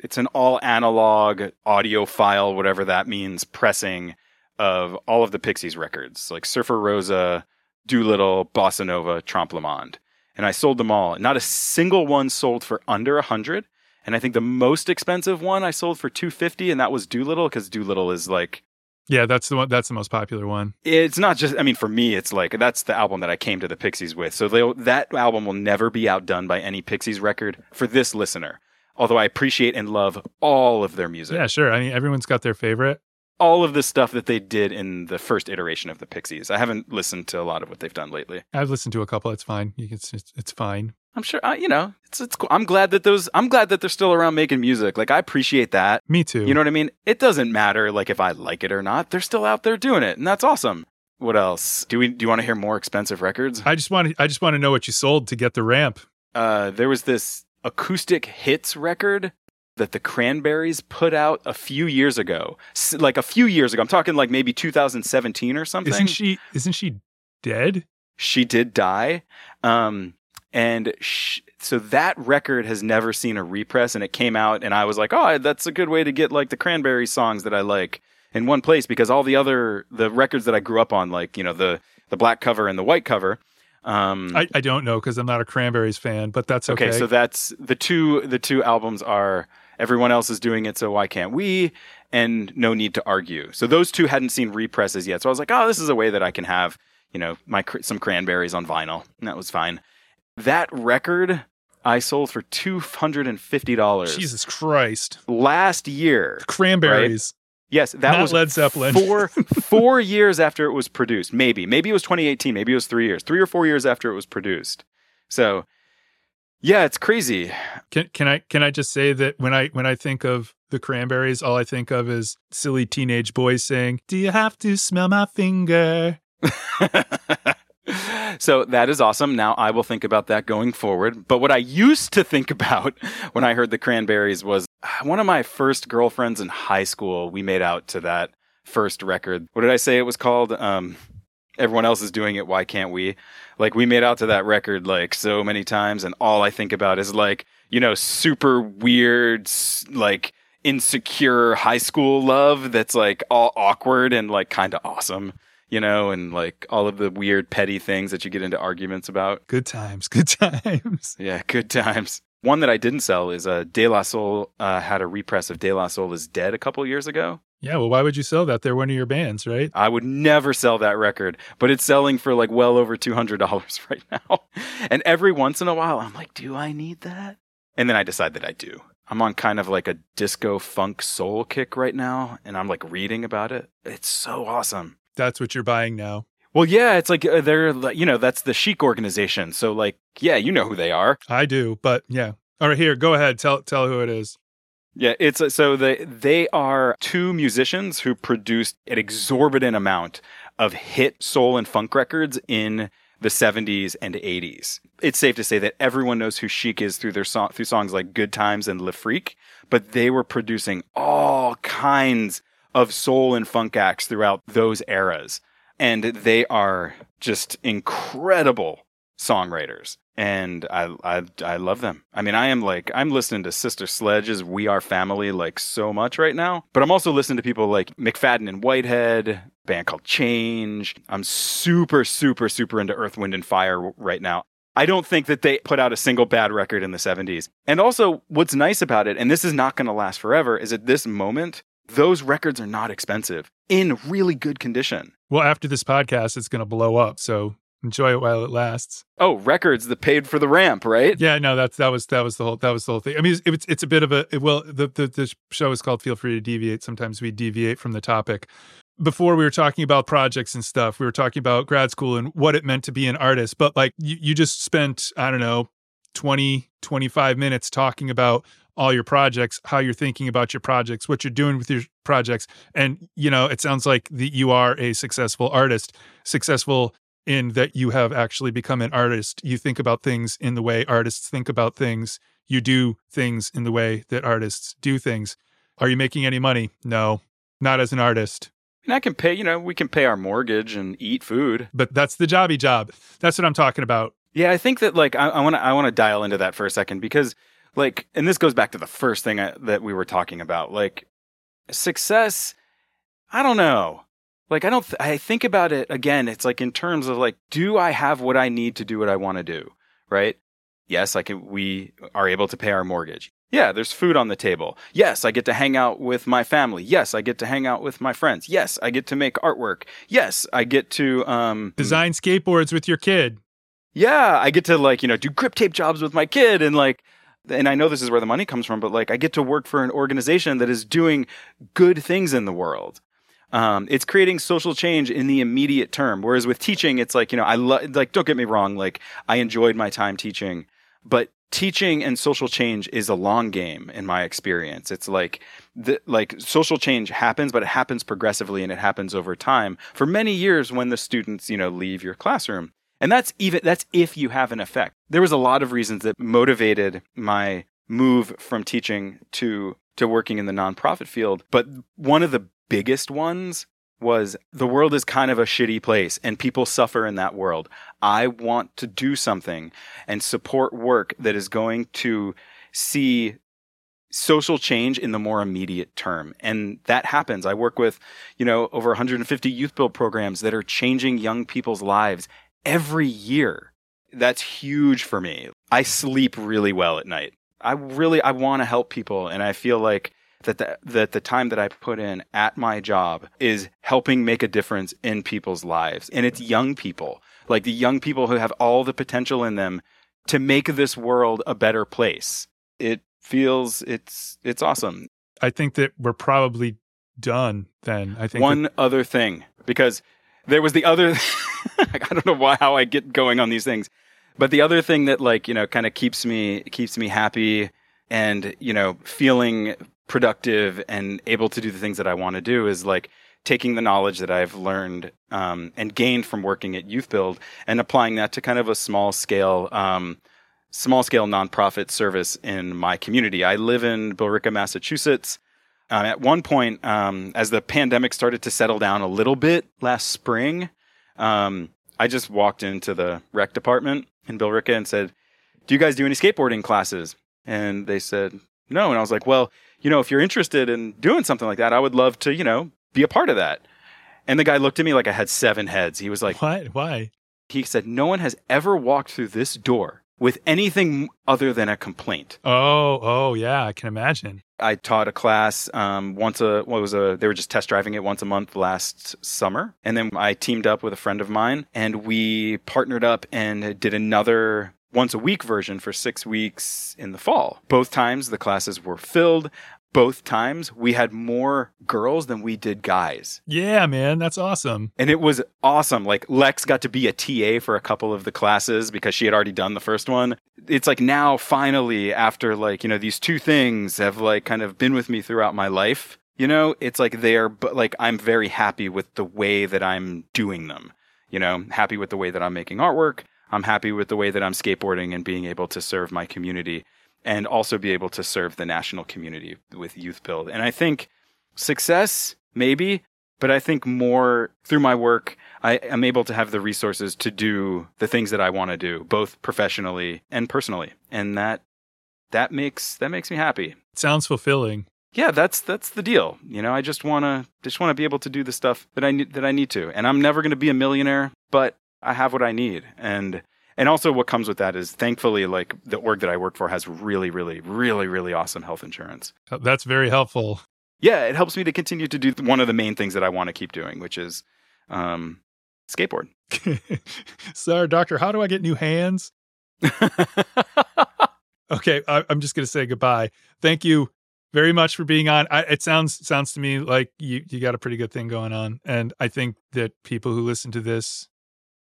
It's an all analog audiophile, whatever that means, pressing of all of the Pixies records, like Surfer Rosa, Doolittle, Bossa Nova, Trompe le Monde. And I sold them all. Not a single one sold for under a hundred. And I think the most expensive one I sold for 250 and that was Doolittle because Doolittle is like Yeah, that's the one. That's the most popular one. it's not just i mean for me it's like that's the album that i came to the pixies with so that album will never be outdone by any pixies record for this listener although i appreciate and love all of their music Yeah, sure. I mean, everyone's got their favorite. all of the stuff that they did in the first iteration of the pixies i haven't listened to a lot of what they've done lately I've listened to a couple. It's fine. You can, it's, it's, it's fine. I'm sure uh, you know it's, it's cool i'm glad that those i'm glad that they're still around making music like i appreciate that Me too. you know what i mean it doesn't matter like if i like it or not they're still out there doing it and that's awesome what else do we do you want to hear more expensive records I just want to. I just want to know what you sold to get the ramp. uh, there was this acoustic hits record that the Cranberries put out a few years ago. S- like a few years ago. I'm talking like maybe 2017 or something. Isn't she? Isn't she dead? She did die. Um, and sh- so that record has never seen a repress and it came out and I was like, "Oh, that's a good way to get like the Cranberry songs that I like in one place because all the other the records that I grew up on like, you know, the the black cover and the white cover um I, I don't know because I'm not a Cranberries fan, but that's okay. Okay, so that's the two the two albums are everyone else is doing it, so why can't we? And no need to argue. So those two hadn't seen represses yet. So I was like, oh, this is a way that I can have you know my some cranberries on vinyl, and that was fine. That record I sold for two hundred and fifty dollars Jesus Christ, last year. Cranberries. Yes, that Not was Led Zeppelin. four four years after it was produced. Maybe, maybe it was 2018. Maybe it was three years, three or four years after it was produced. So, yeah, it's crazy. Can can I can I just say that when I when I think of the Cranberries, all I think of is silly teenage boys saying, "Do you have to smell my finger?" so that is awesome. Now I will think about that going forward. But what I used to think about when I heard the Cranberries was one of my first girlfriends in high school. We made out to that first record. What did I say it was called? Um, everyone else is doing it. Why can't we? Like we made out to that record like so many times, and all I think about is like you know super weird like insecure high school love that's like all awkward and like kind of awesome you know, and like all of the weird petty things that you get into arguments about. Good times, good times. Yeah, good times. One that I didn't sell is uh, De La Soul uh, had a repress of De La Soul is Dead a couple years ago. Yeah, well, why would you sell that? They're one of your bands, right? I would never sell that record, but it's selling for like well over $200 right now. And every once in a while, I'm like, do I need that? And then I decide that I do. I'm on kind of like a disco funk soul kick right now, and I'm like reading about it. It's so awesome. That's what you're buying now. Well, yeah, it's like uh, they're, you know, that's the Chic organization. So, like, yeah, you know who they are. I do, but yeah. All right, here, go ahead. Tell tell who it is. Yeah, it's uh, so they they are two musicians who produced an exorbitant amount of hit soul and funk records in the 70s and 80s. It's safe to say that everyone knows who Chic is through their song through songs like Good Times and Le Freak, but they were producing all kinds of soul and funk acts throughout those eras. And they are just incredible songwriters and I, I I love them. I mean, I am like I'm listening to Sister Sledge's "We Are Family" like so much right now, but I'm also listening to people like McFadden and Whitehead, band called Change. I'm super super super into Earth, Wind and Fire right now. I don't think that they put out a single bad record in the 70s. And also, what's nice about it, and this is not going to last forever, is at this moment, those records are not expensive in really good condition. Well, after this podcast, it's going to blow up. So enjoy it while it lasts. Oh, records that paid for the ramp, right? Yeah, no, that's that was that was the whole that was the whole thing. I mean, it's it's, it's a bit of a well, the, the the show is called "Feel Free to Deviate." Sometimes we deviate from the topic. Before we were talking about projects and stuff, we were talking about grad school and what it meant to be an artist. But like you, you just spent, I don't know, 20, 25 minutes talking about all your projects, how you're thinking about your projects, what you're doing with your projects. And, you know, it sounds like that you are a successful artist, successful in that you have actually become an artist. You think about things in the way artists think about things. You do things in the way that artists do things. Are you making any money? No, not as an artist. And I can pay, you know, we can pay our mortgage and eat food. But that's the jobby job. That's what I'm talking about. Yeah, I think that like I want to I want to dial into that for a second because like and this goes back to the first thing I, that we were talking about. Like success, I don't know. Like I don't th- I think about it again, it's like in terms of like do I have what I need to do what I want to do, right? Yes, I can we are able to pay our mortgage. Yeah, there's food on the table. Yes, I get to hang out with my family. Yes, I get to hang out with my friends. Yes, I get to make artwork. Yes, I get to um design skateboards with your kid yeah, I get to like, you know, do grip tape jobs with my kid and like, and I know this is where the money comes from, but like I get to work for an organization that is doing good things in the world. Um, it's creating social change in the immediate term. Whereas with teaching, it's like, you know, I like, don't get me wrong. Like I enjoyed my time teaching, but teaching and social change is a long game in my experience. It's like, the, like social change happens, but it happens progressively and it happens over time for many years when the students, you know, leave your classroom. And that's even that's if you have an effect. There was a lot of reasons that motivated my move from teaching to to working in the nonprofit field, but one of the biggest ones was the world is kind of a shitty place and people suffer in that world. I want to do something and support work that is going to see social change in the more immediate term. And that happens. I work with, you know, over 150 youth build programs that are changing young people's lives every year. That's huge for me. I sleep really well at night. I really I want to help people and I feel like that the, that the time that I put in at my job is helping make a difference in people's lives. And it's young people, like the young people who have all the potential in them to make this world a better place. It feels it's it's awesome. I think that we're probably done then. I think one that- other thing because there was the other I don't know why how I get going on these things. But the other thing that like, you know, kind of keeps me keeps me happy and, you know, feeling productive and able to do the things that I want to do is like taking the knowledge that I've learned um, and gained from working at Youth Build and applying that to kind of a small scale um, small scale nonprofit service in my community. I live in Billerica, Massachusetts. Um, at one point, um, as the pandemic started to settle down a little bit last spring, um, I just walked into the rec department in Billerica and said, "Do you guys do any skateboarding classes?" And they said, "No." And I was like, "Well, you know, if you're interested in doing something like that, I would love to, you know, be a part of that." And the guy looked at me like I had seven heads. He was like, "What? Why?" He said, "No one has ever walked through this door with anything other than a complaint." Oh, oh yeah, I can imagine. I taught a class um, once a what was a they were just test driving it once a month last summer, and then I teamed up with a friend of mine and we partnered up and did another once a week version for six weeks in the fall. Both times the classes were filled. Both times we had more girls than we did guys. Yeah, man, that's awesome. And it was awesome. Like Lex got to be a TA for a couple of the classes because she had already done the first one. It's like now finally after like, you know, these two things have like kind of been with me throughout my life. You know, it's like they're but like I'm very happy with the way that I'm doing them. You know, happy with the way that I'm making artwork. I'm happy with the way that I'm skateboarding and being able to serve my community and also be able to serve the national community with Youth Build. And I think success, maybe, but I think more through my work, I am able to have the resources to do the things that I want to do, both professionally and personally. And that that makes that makes me happy. Sounds fulfilling. Yeah, that's that's the deal. You know, I just want to just want to be able to do the stuff that I need that I need to. And I'm never going to be a millionaire, but I have what I need. And and also what comes with that is thankfully like the org that I work for has really really really really awesome health insurance. That's very helpful. Yeah, it helps me to continue to do one of the main things that I want to keep doing, which is um, skateboard. Sorry, doctor, how do I get new hands? okay, I, am just going to say goodbye. Thank you very much for being on. I, it sounds sounds to me like you you got a pretty good thing going on, and I think that people who listen to this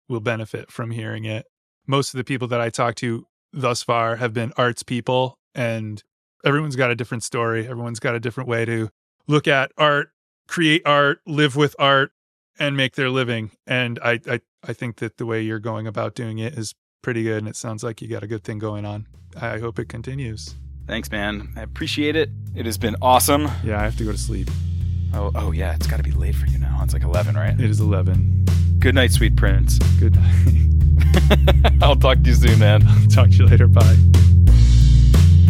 will benefit from hearing it most of the people that I talked to thus far have been arts people, and everyone's got a different story. Everyone's got a different way to look at art, create art, live with art, and make their living. And I, I, I think that the way you're going about doing it is pretty good, and it sounds like you got a good thing going on. I hope it continues. Thanks, man. I appreciate it. It has been awesome. Yeah, I have to go to sleep. Oh, oh yeah, it's got to be late for you now. It's like eleven, right? It is eleven. Good night, sweet prince. Good night. I'll talk to you soon, man. talk to you later. Bye.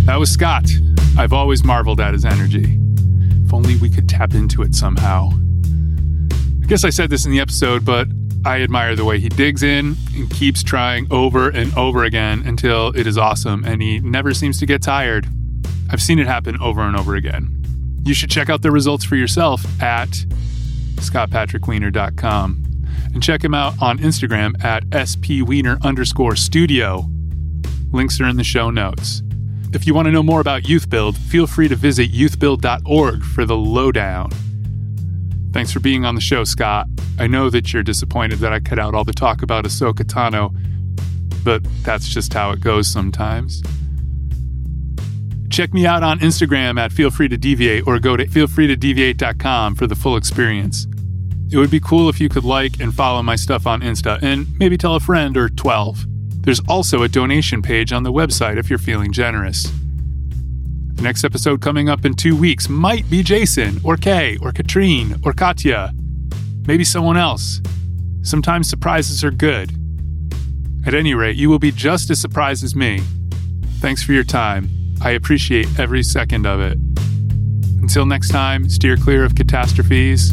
That was Scott. I've always marveled at his energy. If only we could tap into it somehow. I guess I said this in the episode, but I admire the way he digs in and keeps trying over and over again until it is awesome, and he never seems to get tired. I've seen it happen over and over again. You should check out the results for yourself at scottpatrickwiener.com and check him out on Instagram at spwiener underscore studio. Links are in the show notes. If you want to know more about Youth Build, feel free to visit youthbuild.org for the lowdown. Thanks for being on the show, Scott. I know that you're disappointed that I cut out all the talk about Ahsoka Tano, but that's just how it goes sometimes. Check me out on Instagram at Feel Free to Deviate or go to feelfreetodeviate.com for the full experience. It would be cool if you could like and follow my stuff on Insta and maybe tell a friend or 12. There's also a donation page on the website if you're feeling generous. The next episode coming up in two weeks might be Jason, or Kay, or Katrine, or Katya. Maybe someone else. Sometimes surprises are good. At any rate, you will be just as surprised as me. Thanks for your time. I appreciate every second of it. Until next time, steer clear of catastrophes